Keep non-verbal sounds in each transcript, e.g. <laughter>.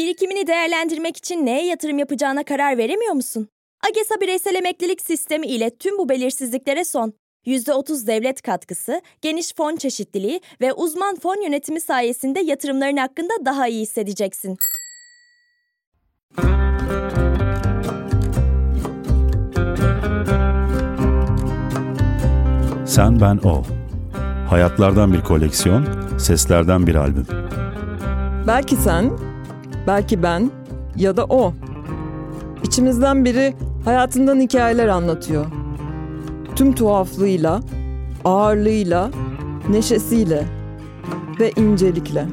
Birikimini değerlendirmek için neye yatırım yapacağına karar veremiyor musun? AGESA bireysel emeklilik sistemi ile tüm bu belirsizliklere son. %30 devlet katkısı, geniş fon çeşitliliği ve uzman fon yönetimi sayesinde yatırımların hakkında daha iyi hissedeceksin. Sen Ben O Hayatlardan bir koleksiyon, seslerden bir albüm. Belki sen, belki ben ya da o. İçimizden biri hayatından hikayeler anlatıyor. Tüm tuhaflığıyla, ağırlığıyla, neşesiyle ve incelikle.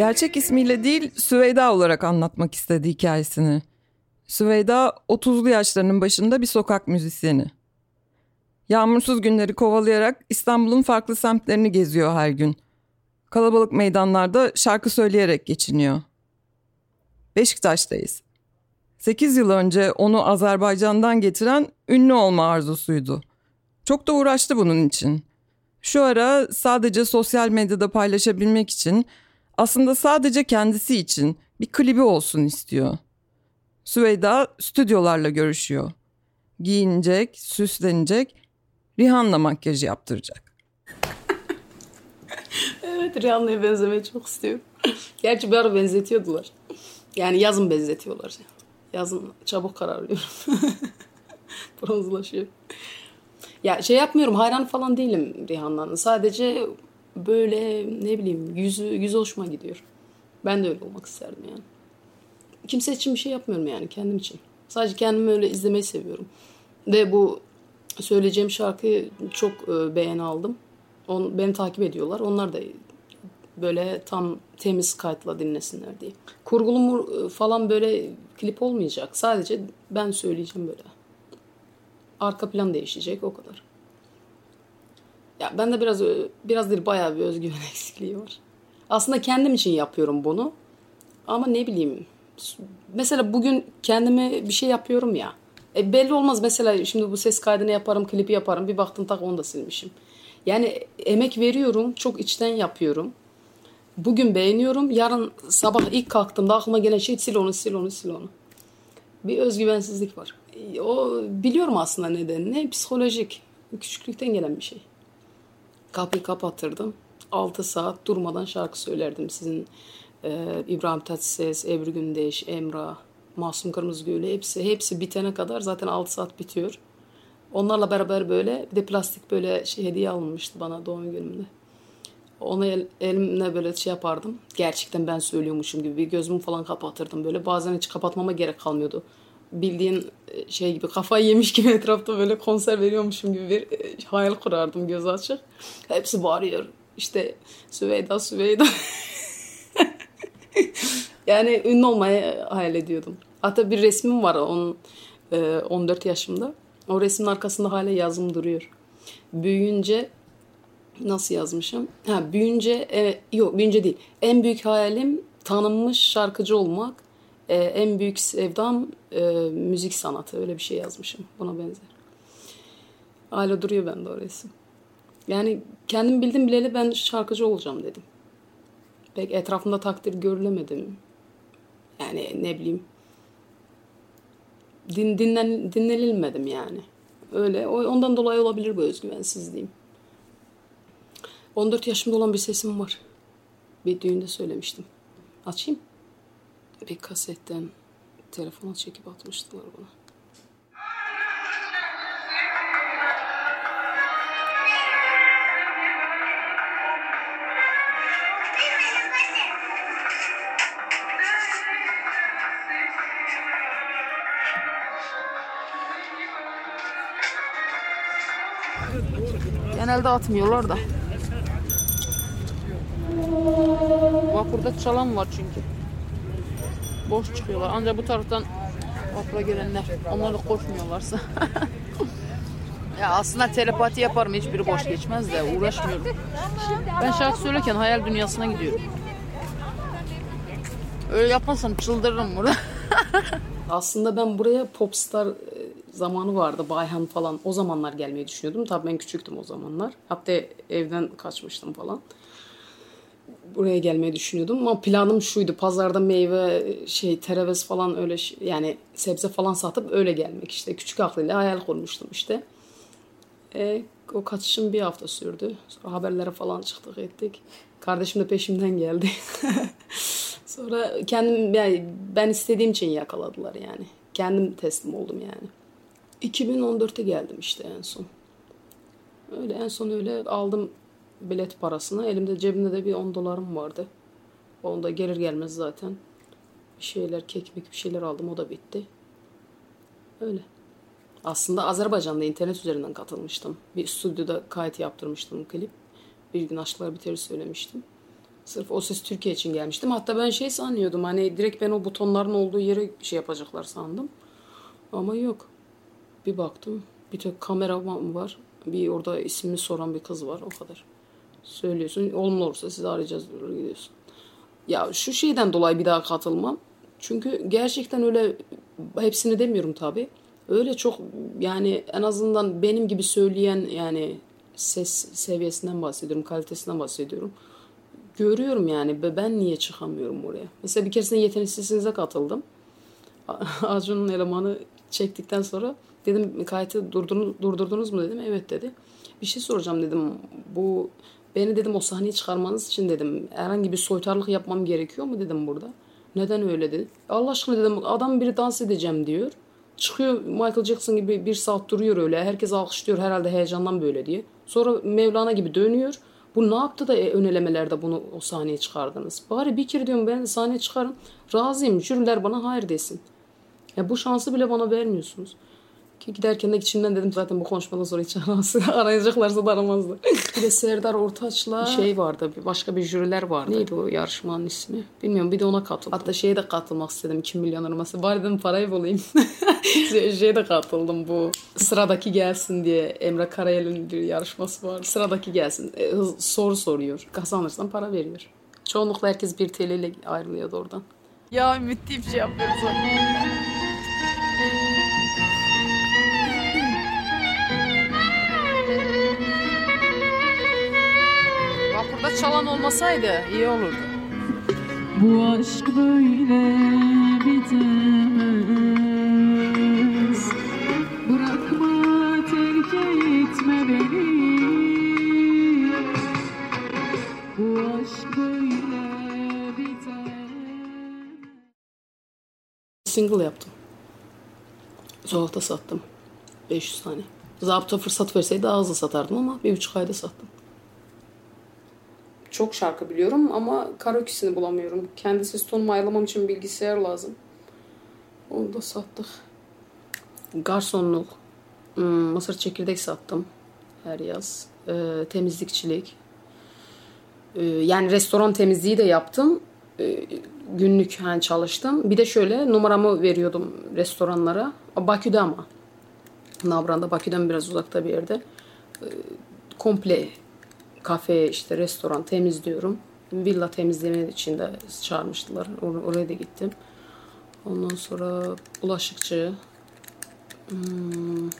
Gerçek ismiyle değil Süveyda olarak anlatmak istedi hikayesini. Süveyda 30'lu yaşlarının başında bir sokak müzisyeni. Yağmursuz günleri kovalayarak İstanbul'un farklı semtlerini geziyor her gün. Kalabalık meydanlarda şarkı söyleyerek geçiniyor. Beşiktaş'tayız. 8 yıl önce onu Azerbaycan'dan getiren ünlü olma arzusuydu. Çok da uğraştı bunun için. Şu ara sadece sosyal medyada paylaşabilmek için aslında sadece kendisi için bir klibi olsun istiyor. Süveyda stüdyolarla görüşüyor. Giyinecek, süslenecek, Rihanna makyajı yaptıracak. <laughs> evet Rihanna'ya benzemeyi çok istiyorum. <laughs> Gerçi bir ara benzetiyordular. Yani yazın benzetiyorlar. Yazın çabuk kararlıyorum. <laughs> Bronzlaşıyor. Ya şey yapmıyorum hayran falan değilim Rihanna'nın. Sadece böyle ne bileyim yüzü, yüz hoşuma gidiyor. Ben de öyle olmak isterdim yani. Kimse için bir şey yapmıyorum yani kendim için. Sadece kendimi öyle izlemeyi seviyorum. Ve bu söyleyeceğim şarkıyı çok e, beğen aldım. On, beni takip ediyorlar. Onlar da böyle tam temiz kayıtla dinlesinler diye. Kurgulu falan böyle klip olmayacak. Sadece ben söyleyeceğim böyle. Arka plan değişecek o kadar. Ya ben de biraz biraz değil bayağı bir özgüven <laughs> eksikliği var. Aslında kendim için yapıyorum bunu. Ama ne bileyim. Mesela bugün kendime bir şey yapıyorum ya. E belli olmaz mesela şimdi bu ses kaydını yaparım, klipi yaparım. Bir baktım tak onu da silmişim. Yani emek veriyorum, çok içten yapıyorum. Bugün beğeniyorum. Yarın sabah ilk kalktığımda aklıma gelen şey sil onu, sil onu, sil onu. Bir özgüvensizlik var. O biliyorum aslında nedenini. Psikolojik. Küçüklükten gelen bir şey. Kapıyı kapatırdım. 6 saat durmadan şarkı söylerdim. Sizin e, İbrahim Tatlıses, Ebru Gündeş, Emrah, Masum Kırmızıgül hepsi hepsi bitene kadar zaten 6 saat bitiyor. Onlarla beraber böyle bir de plastik böyle şey hediye alınmıştı bana doğum günümde. Ona el, elimle böyle şey yapardım. Gerçekten ben söylüyormuşum gibi bir gözümü falan kapatırdım böyle. Bazen hiç kapatmama gerek kalmıyordu bildiğin e, şey gibi kafayı yemiş gibi <laughs> etrafta böyle konser veriyormuşum gibi bir e, hayal kurardım göz açık. Hepsi bağırıyor. İşte Süveyda Süveyda. <laughs> yani ünlü olmayı hayal ediyordum. Hatta bir resmim var on, 14 e, yaşımda. O resmin arkasında hala yazım duruyor. Büyüyünce nasıl yazmışım? Ha büyüyünce e, yok büyüyünce değil. En büyük hayalim tanınmış şarkıcı olmak e, en büyük sevdam e, müzik sanatı. Öyle bir şey yazmışım. Buna benzer. Hala duruyor bende o resim. Yani kendim bildim bileli ben şarkıcı olacağım dedim. Pek etrafımda takdir görülemedim. Yani ne bileyim. Din, dinlen, dinlenilmedim yani. Öyle. Ondan dolayı olabilir bu özgüvensizliğim. 14 yaşımda olan bir sesim var. Bir düğünde söylemiştim. Açayım bir kasetten telefona çekip atmıştılar bana. Genelde atmıyorlar da. Vapurda çalan var çünkü. Boş çıkıyorlar. Ancak bu taraftan vapura gelenler. Onlar da koşmuyorlarsa. <laughs> ya aslında telepati yaparım. Hiçbiri boş geçmez de uğraşmıyorum. Ben şarkı söylerken hayal dünyasına gidiyorum. Öyle yapmazsam çıldırırım burada. <laughs> Aslında ben buraya popstar e, zamanı vardı. Bayhan falan. O zamanlar gelmeyi düşünüyordum. Tabii ben küçüktüm o zamanlar. Hatta evden kaçmıştım falan. Buraya gelmeyi düşünüyordum ama planım şuydu. Pazarda meyve, şey, tereviz falan öyle yani sebze falan satıp öyle gelmek işte. Küçük aklıyla hayal kurmuştum işte. E, o kaçışım bir hafta sürdü. Sonra haberlere falan çıktık ettik. Kardeşim de peşimden geldi. <laughs> Sonra kendim yani ben istediğim için yakaladılar yani. Kendim teslim oldum yani. 2014'te geldim işte en son. Öyle en son öyle aldım bilet parasını. Elimde cebimde de bir 10 dolarım vardı. Onu da gelir gelmez zaten bir şeyler kekmek bir şeyler aldım o da bitti. Öyle. Aslında Azerbaycan'da internet üzerinden katılmıştım. Bir stüdyoda kayıt yaptırmıştım klip. Bir gün aşklar biter söylemiştim. Sırf o ses Türkiye için gelmiştim. Hatta ben şey sanıyordum hani direkt ben o butonların olduğu yere şey yapacaklar sandım. Ama yok. Bir baktım bir tek kameraman var. Bir orada ismini soran bir kız var o kadar. Söylüyorsun olumlu olursa sizi arayacağız diyor gidiyorsun. Ya şu şeyden dolayı bir daha katılmam. Çünkü gerçekten öyle hepsini demiyorum tabi. Öyle çok yani en azından benim gibi söyleyen yani ses seviyesinden bahsediyorum, kalitesinden bahsediyorum. Görüyorum yani ben niye çıkamıyorum oraya? Mesela bir keresinde yeteneksizsinize katıldım. <laughs> Acun'un elemanı çektikten sonra dedim kayıtı durdurdunuz, durdurdunuz mu dedim. Evet dedi. Bir şey soracağım dedim. Bu beni dedim o sahneye çıkarmanız için dedim herhangi bir soytarlık yapmam gerekiyor mu dedim burada. Neden öyle dedi. Allah aşkına dedim adam biri dans edeceğim diyor. Çıkıyor Michael Jackson gibi bir saat duruyor öyle. Herkes alkışlıyor herhalde heyecandan böyle diye. Sonra Mevlana gibi dönüyor. Bu ne yaptı da e, önelemelerde bunu o sahneye çıkardınız? Bari bir kere diyorum ben sahneye çıkarın. Razıyım. Jüriler bana hayır desin. Ya bu şansı bile bana vermiyorsunuz. Ki giderken de içimden dedim zaten bu konuşmadan sonra hiç <laughs> arayacaklarsa da aramazlar. bir de Serdar Ortaç'la şey vardı. bir- Başka bir jüriler vardı. Neydi o yarışmanın ismi? Bilmiyorum bir de ona katıldım. Hatta şeye de katılmak istedim. Kim milyon araması. Bari dedim parayı bulayım. <laughs> şeye de katıldım bu. Sıradaki gelsin diye Emre Karayel'in bir yarışması var. Sıradaki gelsin. E, soru soruyor. Kazanırsan para veriyor. Çoğunlukla herkes 1 TL ile ayrılıyordu oradan. Ya ümit deyip şey yapıyoruz. Çalan olmasaydı iyi olurdu. Bu aşk böyle bitemez Bırakma terk etme beni Bu aşk böyle bitemez Single yaptım. Sokakta sattım. 500 tane. Zabıta fırsat verseydi daha hızlı satardım ama bir buçuk ayda sattım. Çok şarkı biliyorum ama karaoke'sini bulamıyorum. Kendi ses tonumu ayarlamam için bilgisayar lazım. Onu da sattık. Garsonluk. hmm, Mısır çekirdek sattım her yaz. Ee, temizlikçilik. Ee, yani restoran temizliği de yaptım. Ee, günlük hani çalıştım. Bir de şöyle numaramı veriyordum restoranlara. Bakü'de ama. Navran'da Bakü'den biraz uzakta bir yerde. Ee, komple kafe işte restoran temizliyorum. Villa temizleme için de çağırmıştılar. Or- oraya da gittim. Ondan sonra bulaşıkçı. Hmm,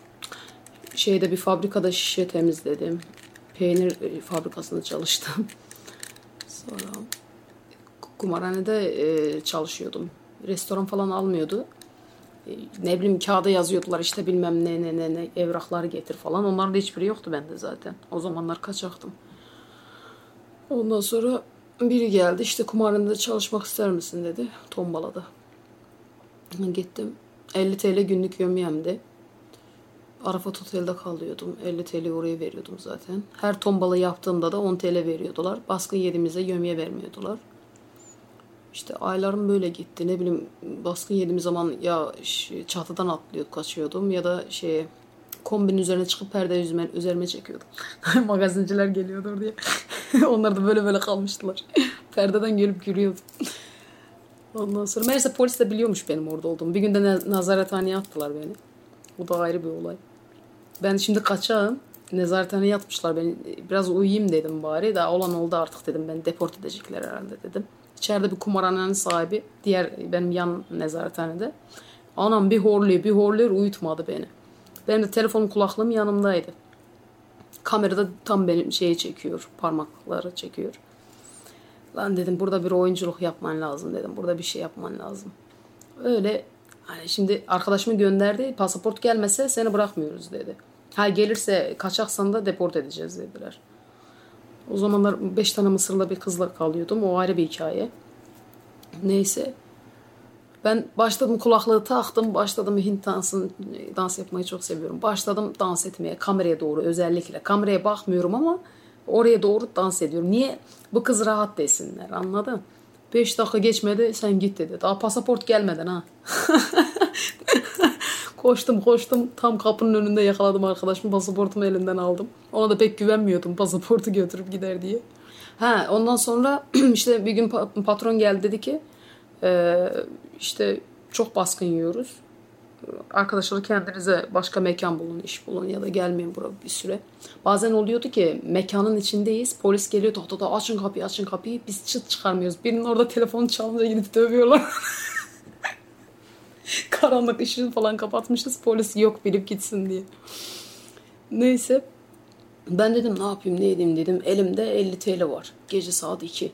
şeyde bir fabrikada şişe temizledim. Peynir e, fabrikasında çalıştım. <laughs> Sonra kumarhanede e, çalışıyordum. Restoran falan almıyordu. E, ne bileyim kağıda yazıyordular işte bilmem ne ne ne ne evrakları getir falan. Onların da hiçbiri yoktu bende zaten. O zamanlar kaçaktım. Ondan sonra biri geldi işte kumarhanede çalışmak ister misin dedi. Tombala'da. Gittim. 50 TL günlük yömyemdi. Arafat Otel'de kalıyordum. 50 TL oraya veriyordum zaten. Her tombala yaptığımda da 10 TL veriyordular. Baskın yediğimizde yömye vermiyordular. İşte aylarım böyle gitti. Ne bileyim baskın yediğim zaman ya çatıdan atlıyordum, kaçıyordum ya da şey kombinin üzerine çıkıp perde üzerime, üzerime çekiyordum. <laughs> Magazinciler geliyordu diye. <laughs> Onlar da böyle böyle kalmıştılar. <laughs> Perdeden gelip yürüyordum. Ondan sonra meğerse polis de biliyormuş benim orada olduğumu. Bir günde ne- nazarethaneye attılar beni. O da ayrı bir olay. Ben şimdi kaçağım. Nezarethaneye yatmışlar beni. Biraz uyuyayım dedim bari. Daha olan oldu artık dedim. Beni deport edecekler herhalde dedim. İçeride bir kumarhanenin sahibi. Diğer benim yan nezarethanede. Anam bir horluyor bir horluyor uyutmadı beni. Benim de telefonum kulaklığım yanımdaydı. Kamerada tam benim şeyi çekiyor. Parmakları çekiyor. Lan dedim burada bir oyunculuk yapman lazım dedim. Burada bir şey yapman lazım. Öyle hani şimdi arkadaşımı gönderdi. Pasaport gelmese seni bırakmıyoruz dedi. Ha gelirse kaçaksan da deport edeceğiz dediler. O zamanlar 5 tane Mısırlı bir kızla kalıyordum. O ayrı bir hikaye. Neyse. Ben başladım kulaklığı taktım. Başladım Hint dansını, dans yapmayı çok seviyorum. Başladım dans etmeye kameraya doğru özellikle. Kameraya bakmıyorum ama oraya doğru dans ediyorum. Niye? Bu kız rahat desinler anladın? 5 dakika geçmedi sen git dedi. Daha pasaport gelmeden ha. <laughs> koştum koştum tam kapının önünde yakaladım arkadaşımı pasaportumu elinden aldım. Ona da pek güvenmiyordum pasaportu götürüp gider diye. Ha ondan sonra <clears throat> işte bir gün pa- patron geldi dedi ki "Ee, işte çok baskın yiyoruz. Arkadaşlar kendinize başka mekan bulun, iş bulun ya da gelmeyin buraya bir süre. Bazen oluyordu ki mekanın içindeyiz. Polis geliyor da da açın kapıyı açın kapıyı. Biz çıt çıkarmıyoruz. Birinin orada telefonu çalınca gidip dövüyorlar. <laughs> Karanlık ışığı falan kapatmışız. Polis yok bilip gitsin diye. Neyse. Ben dedim ne yapayım ne edeyim dedim. Elimde 50 TL var. Gece saat 2.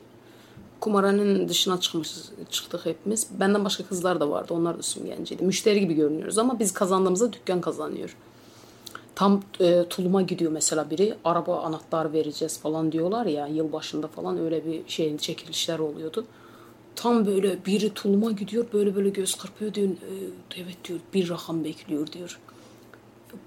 Kumarhanenin dışına çıkmışız, çıktık hepimiz. Benden başka kızlar da vardı. Onlar da süngenciydi. Müşteri gibi görünüyoruz ama biz kazandığımızda dükkan kazanıyor. Tam e, tuluma gidiyor mesela biri. Araba anahtar vereceğiz falan diyorlar ya. Yılbaşında falan öyle bir şeyin çekilişler oluyordu. Tam böyle biri tuluma gidiyor. Böyle böyle göz kırpıyor diyor. "E, evet diyor bir rakam bekliyor diyor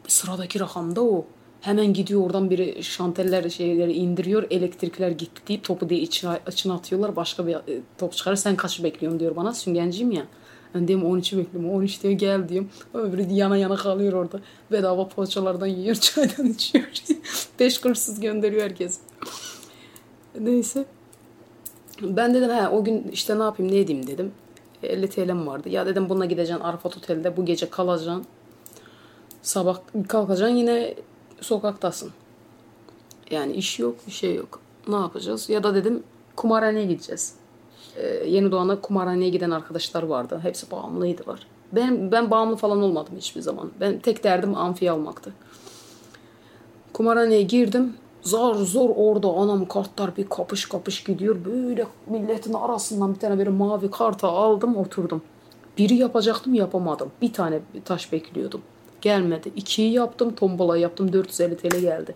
sıradaki rakamda o. Hemen gidiyor oradan biri şanteller şeyleri indiriyor. Elektrikler gitti deyip topu diye içine, içine atıyorlar. Başka bir e, top çıkarır. Sen kaçı bekliyorum diyor bana. Süngenciyim ya. Ben diyorum 13'ü bekliyorum. 13 diyor gel diyorum. Öbürü yana yana kalıyor orada. Bedava poğaçalardan yiyor. <laughs> Çaydan içiyor. 5 kuruşsuz gönderiyor herkes. Neyse. Ben dedim he o gün işte ne yapayım ne edeyim dedim. 50 TL'm vardı. Ya dedim buna gideceksin Arafat Otel'de bu gece kalacaksın. Sabah kalkacaksın yine sokaktasın. Yani iş yok, bir şey yok. Ne yapacağız? Ya da dedim kumarhaneye gideceğiz. Ee, yeni doğana kumarhaneye giden arkadaşlar vardı. Hepsi bağımlıydılar. Ben, ben bağımlı falan olmadım hiçbir zaman. Ben tek derdim amfi almaktı. Kumarhaneye girdim. Zar zor orada anam kartlar bir kapış kapış gidiyor. Böyle milletin arasından bir tane böyle mavi karta aldım oturdum. Biri yapacaktım yapamadım. Bir tane taş bekliyordum. Gelmedi. İkiyi yaptım tombola yaptım 450 TL geldi.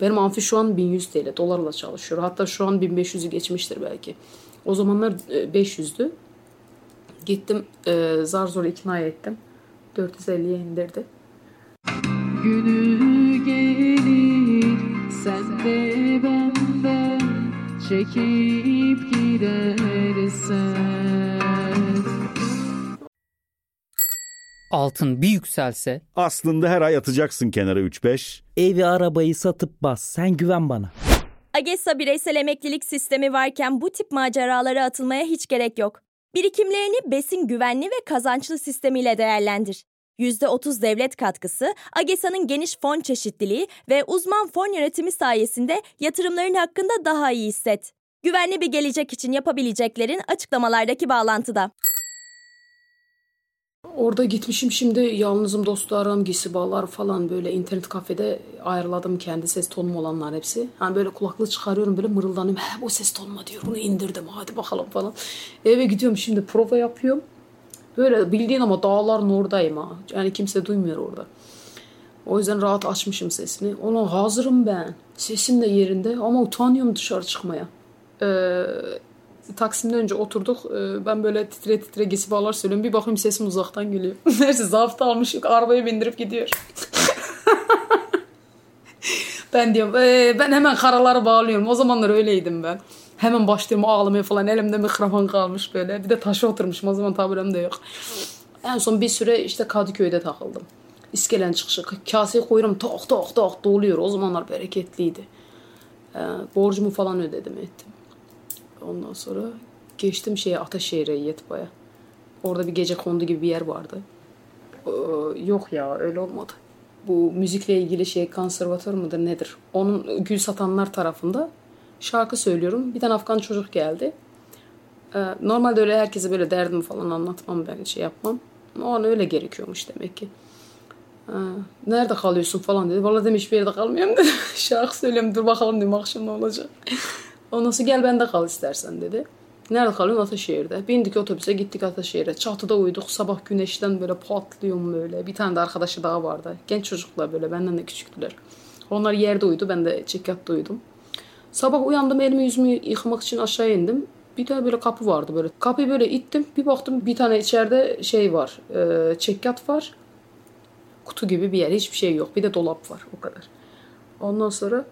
Benim amfi şu an 1100 TL dolarla çalışıyor. Hatta şu an 1500'ü geçmiştir belki. O zamanlar e, 500'dü. Gittim e, zar zor ikna ettim. 450'ye indirdi. Günü gelir sen de benden çekip gidersen Altın bir yükselse Aslında her ay atacaksın kenara 3-5. Evi arabayı satıp bas sen güven bana. AGESA bireysel emeklilik sistemi varken bu tip maceralara atılmaya hiç gerek yok. Birikimlerini besin güvenli ve kazançlı sistemiyle değerlendir. %30 devlet katkısı, AGESA'nın geniş fon çeşitliliği ve uzman fon yönetimi sayesinde yatırımların hakkında daha iyi hisset. Güvenli bir gelecek için yapabileceklerin açıklamalardaki bağlantıda. Orada gitmişim şimdi yalnızım dostlarım, giysi bağlar falan böyle internet kafede ayarladım kendi ses tonum olanlar hepsi. Hani böyle kulaklığı çıkarıyorum böyle mırıldanıyorum. He bu ses tonuma diyor bunu indirdim hadi bakalım falan. Eve gidiyorum şimdi prova yapıyorum. Böyle bildiğin ama dağların oradayım ha. Yani kimse duymuyor orada. O yüzden rahat açmışım sesini. Ona hazırım ben. Sesim de yerinde ama utanıyorum dışarı çıkmaya. Ee, Taksim'den önce oturduk. Ee, ben böyle titre titre gesi bağlar söylüyorum. Bir bakayım sesim uzaktan geliyor. <laughs> Neyse zaptı almış. Arabaya bindirip gidiyor. <laughs> ben diyorum "Ee, ben hemen karaları bağlıyorum. O zamanlar öyleydim ben. Hemen başlıyorum ağlamaya falan. Elimde mikrofon kalmış böyle. Bir de taşa oturmuşum. O zaman taburem de yok. En son bir süre işte Kadıköy'de takıldım. İskelen çıkışı. Kaseyi koyuyorum tok tok tok doluyor. O zamanlar bereketliydi. Ee, borcumu falan ödedim ettim. Ondan sonra geçtim şeye Ataşehir'e Yetba'ya. Orada bir gece kondu gibi bir yer vardı. Ee, yok ya öyle olmadı. Bu müzikle ilgili şey konservatör mıdır nedir? Onun gül satanlar tarafında şarkı söylüyorum. Bir tane Afgan çocuk geldi. Ee, normalde öyle herkese böyle derdimi falan anlatmam ben şey yapmam. O an öyle gerekiyormuş demek ki. Ee, nerede kalıyorsun falan dedi. Vallahi demiş bir yerde kalmıyorum dedi. <laughs> Şarkı söylüyorum dur bakalım dedim akşam ne olacak. Ondan sonra gel bende kal istersen dedi. Nerede kalıyorsun? Ataşehir'de. Bindik otobüse gittik Ataşehir'e. Çatıda uyuduk. Sabah güneşten böyle patlıyorum böyle. Bir tane de arkadaşı daha vardı. Genç çocuklar böyle benden de küçüktüler. Onlar yerde uyudu. Ben de çekyatta uyudum. Sabah uyandım elimi yüzümü yıkamak için aşağı indim. Bir tane böyle kapı vardı böyle. Kapıyı böyle ittim. Bir baktım bir tane içeride şey var. E, çekyat var. Kutu gibi bir yer. Hiçbir şey yok. Bir de dolap var. O kadar. Ondan sonra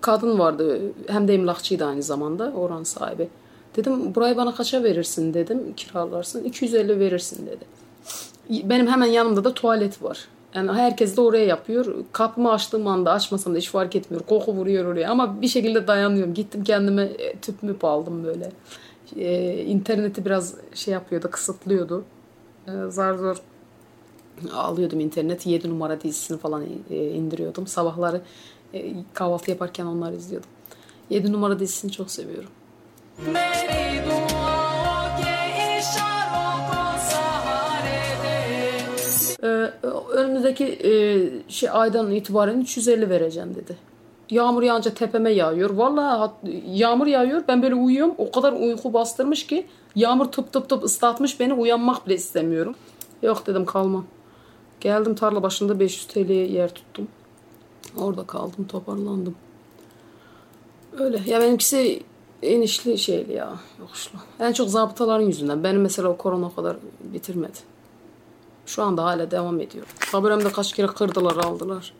kadın vardı. Hem de emlakçıydı aynı zamanda. Oran sahibi. Dedim burayı bana kaça verirsin dedim. Kiralarsın. 250 verirsin dedi. Benim hemen yanımda da tuvalet var. Yani herkes de oraya yapıyor. Kapımı açtığım anda açmasam da hiç fark etmiyor. Koku vuruyor oraya ama bir şekilde dayanıyorum. Gittim kendime e, tüp müp aldım böyle. Ee, interneti biraz şey yapıyordu, kısıtlıyordu. Ee, zar zor alıyordum interneti. 7 numara dizisini falan e, indiriyordum. Sabahları e, kahvaltı yaparken onları izliyordum. 7 numara dizisini çok seviyorum. Ee, önümüzdeki e, şey aydan itibaren 350 vereceğim dedi. Yağmur yağınca tepeme yağıyor. Vallahi yağmur yağıyor. Ben böyle uyuyorum. O kadar uyku bastırmış ki yağmur tıp tıp tıp ıslatmış beni. Uyanmak bile istemiyorum. Yok dedim kalmam. Geldim tarla başında 500 TL'ye yer tuttum. Orada kaldım toparlandım. Öyle. Ya benimkisi enişli şeyli ya. Yokuşlu. En çok zabıtaların yüzünden. Benim mesela o korona kadar bitirmedi. Şu anda hala devam ediyor. Haberimde kaç kere kırdılar aldılar.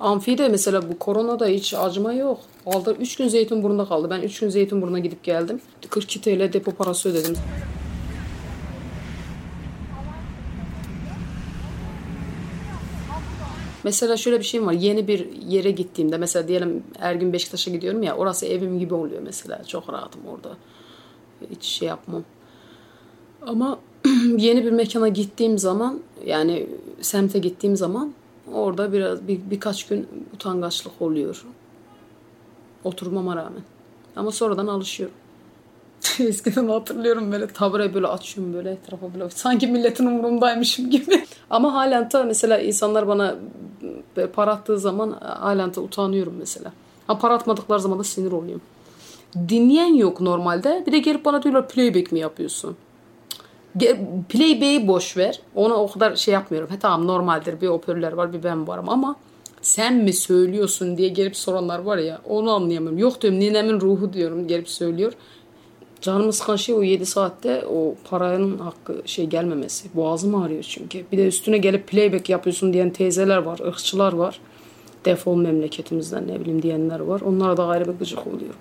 Amfi'de mesela bu koronada hiç acıma yok. Aldı 3 gün Zeytinburnu'nda kaldı. Ben 3 gün Zeytinburnu'na gidip geldim. 42 TL depo parası ödedim. Mesela şöyle bir şeyim var. Yeni bir yere gittiğimde mesela diyelim her gün Beşiktaş'a gidiyorum ya orası evim gibi oluyor mesela. Çok rahatım orada. Hiç şey yapmam. Ama <clears throat> yeni bir mekana gittiğim zaman yani semte gittiğim zaman orada biraz bir, birkaç gün utangaçlık oluyor. Oturmama rağmen. Ama sonradan alışıyorum. <laughs> Eskiden hatırlıyorum böyle tabure böyle açıyorum böyle etrafa böyle sanki milletin umurumdaymışım gibi. <laughs> Ama halen ta mesela insanlar bana para attığı zaman halen ta utanıyorum mesela. Ha para atmadıkları zaman da sinir oluyorum. Dinleyen yok normalde. Bir de gelip bana diyorlar playback mi yapıyorsun? Playback'i boş ver. Ona o kadar şey yapmıyorum. He tamam normaldir bir operatör var bir ben varım ama sen mi söylüyorsun diye gelip soranlar var ya onu anlayamıyorum. Yok diyorum ninemin ruhu diyorum gelip söylüyor. Canımı sıkan şey o 7 saatte o paranın hakkı şey gelmemesi. Boğazım ağrıyor çünkü. Bir de üstüne gelip playback yapıyorsun diyen teyzeler var, ırkçılar var. Defol memleketimizden ne bileyim diyenler var. Onlara da ayrı bir gıcık oluyor.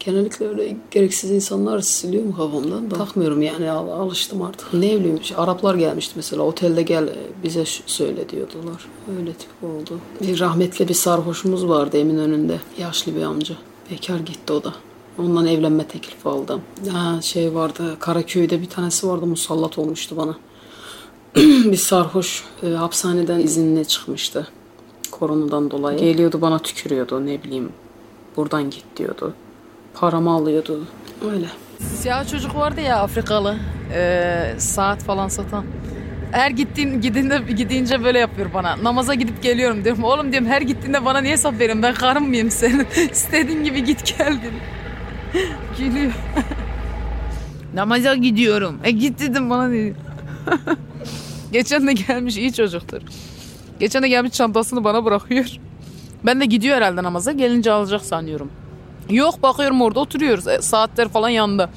Genellikle öyle gereksiz insanlar siliyorum kafamdan da. Takmıyorum yani al, alıştım artık. Ne bileyim işte Araplar gelmişti mesela otelde gel bize söyle diyordular. Öyle tip oldu. Bir rahmetli bir sarhoşumuz vardı emin önünde. Yaşlı bir amca. Bekar gitti o da. Ondan evlenme teklifi aldım. Ha, şey vardı Karaköy'de bir tanesi vardı musallat olmuştu bana. <clears throat> bir sarhoş e, hapishaneden izinle çıkmıştı. Koronadan dolayı. Geliyordu bana tükürüyordu ne bileyim. Buradan git diyordu. Paramı alıyordu. Öyle. Siyah çocuk vardı ya Afrikalı. E, saat falan satan. Her gittiğin gidince gidince böyle yapıyor bana. Namaza gidip geliyorum diyorum. Oğlum diyorum her gittiğinde bana niye hesap verin? Ben karım mıyım senin? <laughs> İstediğin gibi git gel dedim. <laughs> Gülüyor. Namaza gidiyorum. E git dedim bana dedi. <laughs> Geçen de gelmiş iyi çocuktur. Geçen de gelmiş çantasını bana bırakıyor. Ben de gidiyor herhalde namaza. Gelince alacak sanıyorum. Yok bakıyorum orada oturuyoruz. E, saatler falan yanında.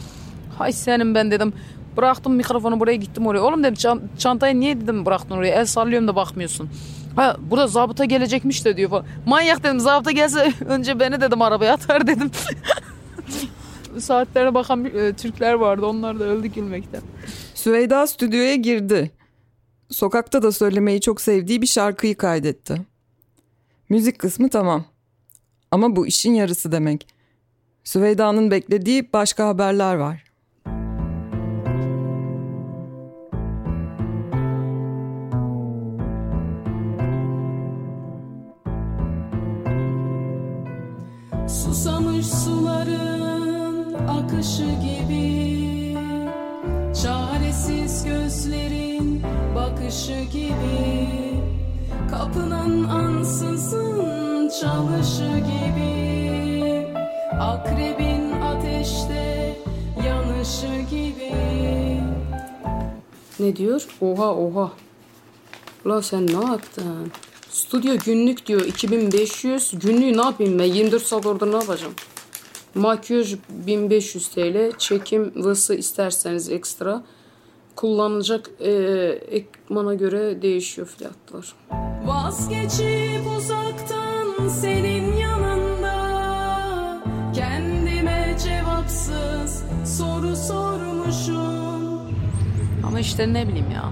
Hay senin ben dedim. Bıraktım mikrofonu buraya gittim oraya. Oğlum dedim çantayı niye dedim bıraktın oraya? El sallıyorum da bakmıyorsun. Ha burada zabıta gelecekmiş de diyor falan. Manyak dedim zabıta gelse <laughs> önce beni dedim arabaya atar dedim. Saatlere bakan e, Türkler vardı. Onlar da öldü gülmekten. Süveyda stüdyoya girdi. sokakta da söylemeyi çok sevdiği bir şarkıyı kaydetti. Müzik kısmı tamam. Ama bu işin yarısı demek. Süveyda'nın beklediği başka haberler var. Susamış akışı gibi Çaresiz gözlerin bakışı gibi Kapının ansızın çalışı gibi Akrebin ateşte yanışı gibi Ne diyor? Oha oha. La sen ne yaptın? Stüdyo günlük diyor 2500. Günlüğü ne yapayım ben? 24 saat orada ne yapacağım? Makyaj 1500 TL. Çekim vısı isterseniz ekstra. Kullanılacak e, ekmana göre değişiyor fiyatlar. Vazgeçip uzaktan senin yanında Kendime cevapsız soru sormuşum Ama işte ne bileyim ya.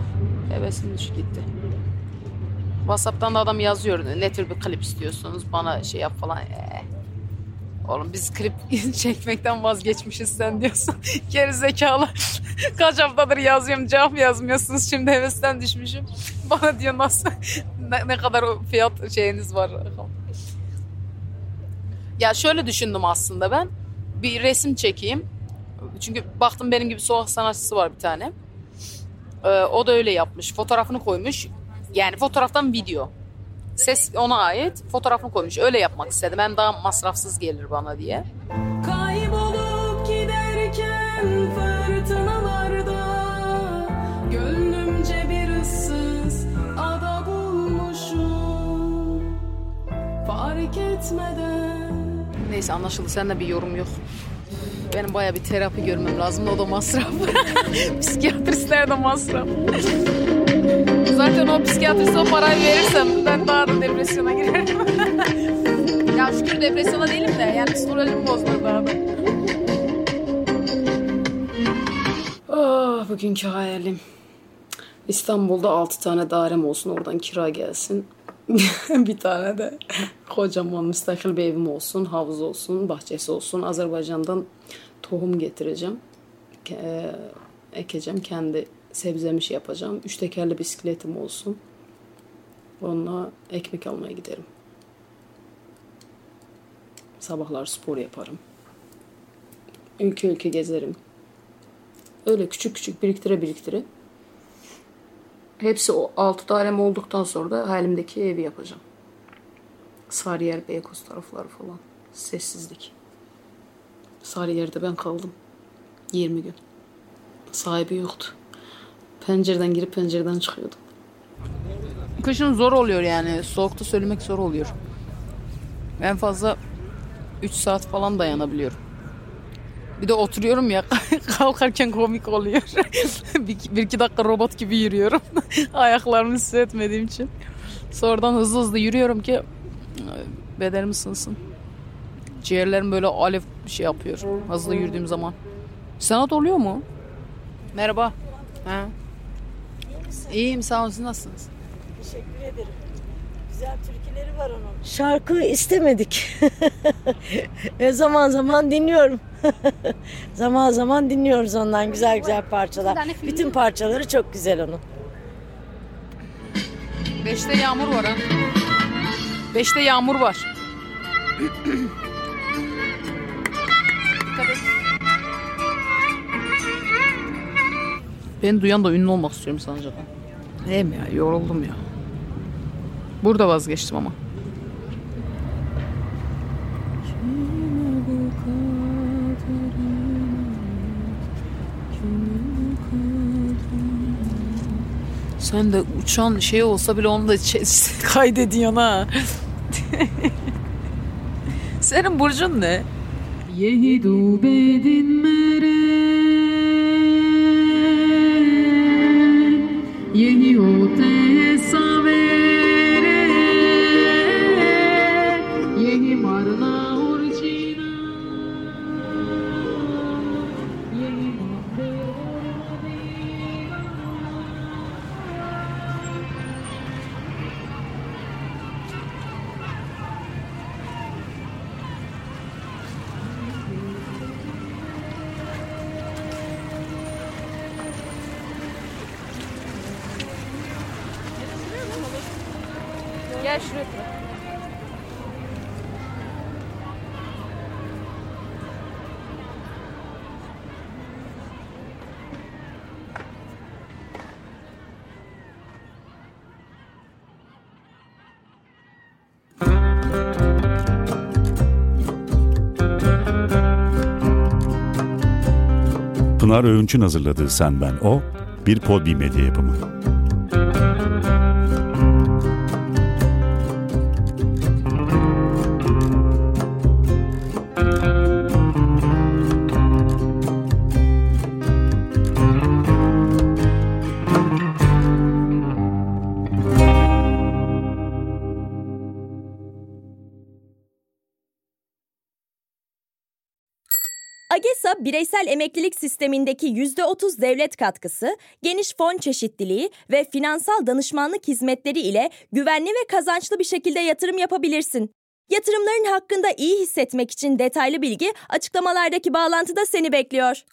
Hevesim düşük gitti. Whatsapp'tan da adam yazıyor. Ne tür bir klip istiyorsunuz? Bana şey yap falan. Ee, oğlum biz klip <laughs> çekmekten vazgeçmişiz sen diyorsun. <laughs> Geri zekalı. Kaç haftadır yazıyorum cevap yazmıyorsunuz. Şimdi hevesten düşmüşüm. <laughs> Bana diyor nasıl ne, ne kadar fiyat şeyiniz var. Ya şöyle düşündüm aslında ben. Bir resim çekeyim. Çünkü baktım benim gibi sokak sanatçısı var bir tane. Ee, o da öyle yapmış. Fotoğrafını koymuş. Yani fotoğraftan video. Ses ona ait. Fotoğrafını koymuş. Öyle yapmak istedim. Hem daha masrafsız gelir bana diye. Kaybolup giderken fırtınalarda Gönlümce bir ıssız ada bulmuşum Fark etmeden Neyse anlaşıldı. Sende bir yorum yok. Benim baya bir terapi görmem lazım. O da masraf. <laughs> Psikiyatristler de masraf. Zaten o psikiyatriste o parayı verirsem ben daha da depresyona girerim. <laughs> ya şükür depresyona değilim de yani psikolojim bozulur daha da. Ah bugünkü hayalim. İstanbul'da 6 tane dairem olsun oradan kira gelsin. <laughs> bir tane de kocaman müstakil bir evim olsun, havuz olsun, bahçesi olsun. Azerbaycan'dan tohum getireceğim. Ke- ekeceğim, kendi sebzemi şey yapacağım. Üç tekerli bisikletim olsun. Onunla ekmek almaya giderim. Sabahlar spor yaparım. Ülke ülke gezerim. Öyle küçük küçük biriktire biriktire. Hepsi o altı dairem olduktan sonra da hayalimdeki evi yapacağım. Sarıyer, Beykoz tarafları falan. Sessizlik. Sarıyer'de ben kaldım. 20 gün. Sahibi yoktu. Pencereden girip pencereden çıkıyordum. Kışın zor oluyor yani. Soğukta söylemek zor oluyor. En fazla 3 saat falan dayanabiliyorum. Bir de oturuyorum ya <laughs> kalkarken komik oluyor. <laughs> bir, bir iki dakika robot gibi yürüyorum. <laughs> Ayaklarımı hissetmediğim için. Sonradan hızlı hızlı yürüyorum ki bedenim ısınsın. Ciğerlerim böyle alev bir şey yapıyor. Hızlı yürüdüğüm zaman. Sana da oluyor mu? Merhaba. Ha. İyiyim sağ olun siz nasılsınız? Teşekkür ederim. Güzel türküleri var onun. Şarkı istemedik. Ve <laughs> zaman zaman dinliyorum. <laughs> zaman zaman dinliyoruz ondan güzel güzel parçalar. Bütün parçaları çok güzel onun. Beşte yağmur var ha. Beşte yağmur var. Dikkat et. Ben duyan da ünlü olmak istiyorum sanacak. Hem ya yoruldum ya. Burada vazgeçtim ama. Sen de uçan şey olsa bile onu da <laughs> kaydediyorsun ha. <laughs> Senin burcun ne? Yehidu bedin Otur. Pınar Öğünç'ün hazırladığı Sen Ben O, bir Podbi medya yapımı. Bireysel emeklilik sistemindeki %30 devlet katkısı, geniş fon çeşitliliği ve finansal danışmanlık hizmetleri ile güvenli ve kazançlı bir şekilde yatırım yapabilirsin. Yatırımların hakkında iyi hissetmek için detaylı bilgi açıklamalardaki bağlantıda seni bekliyor.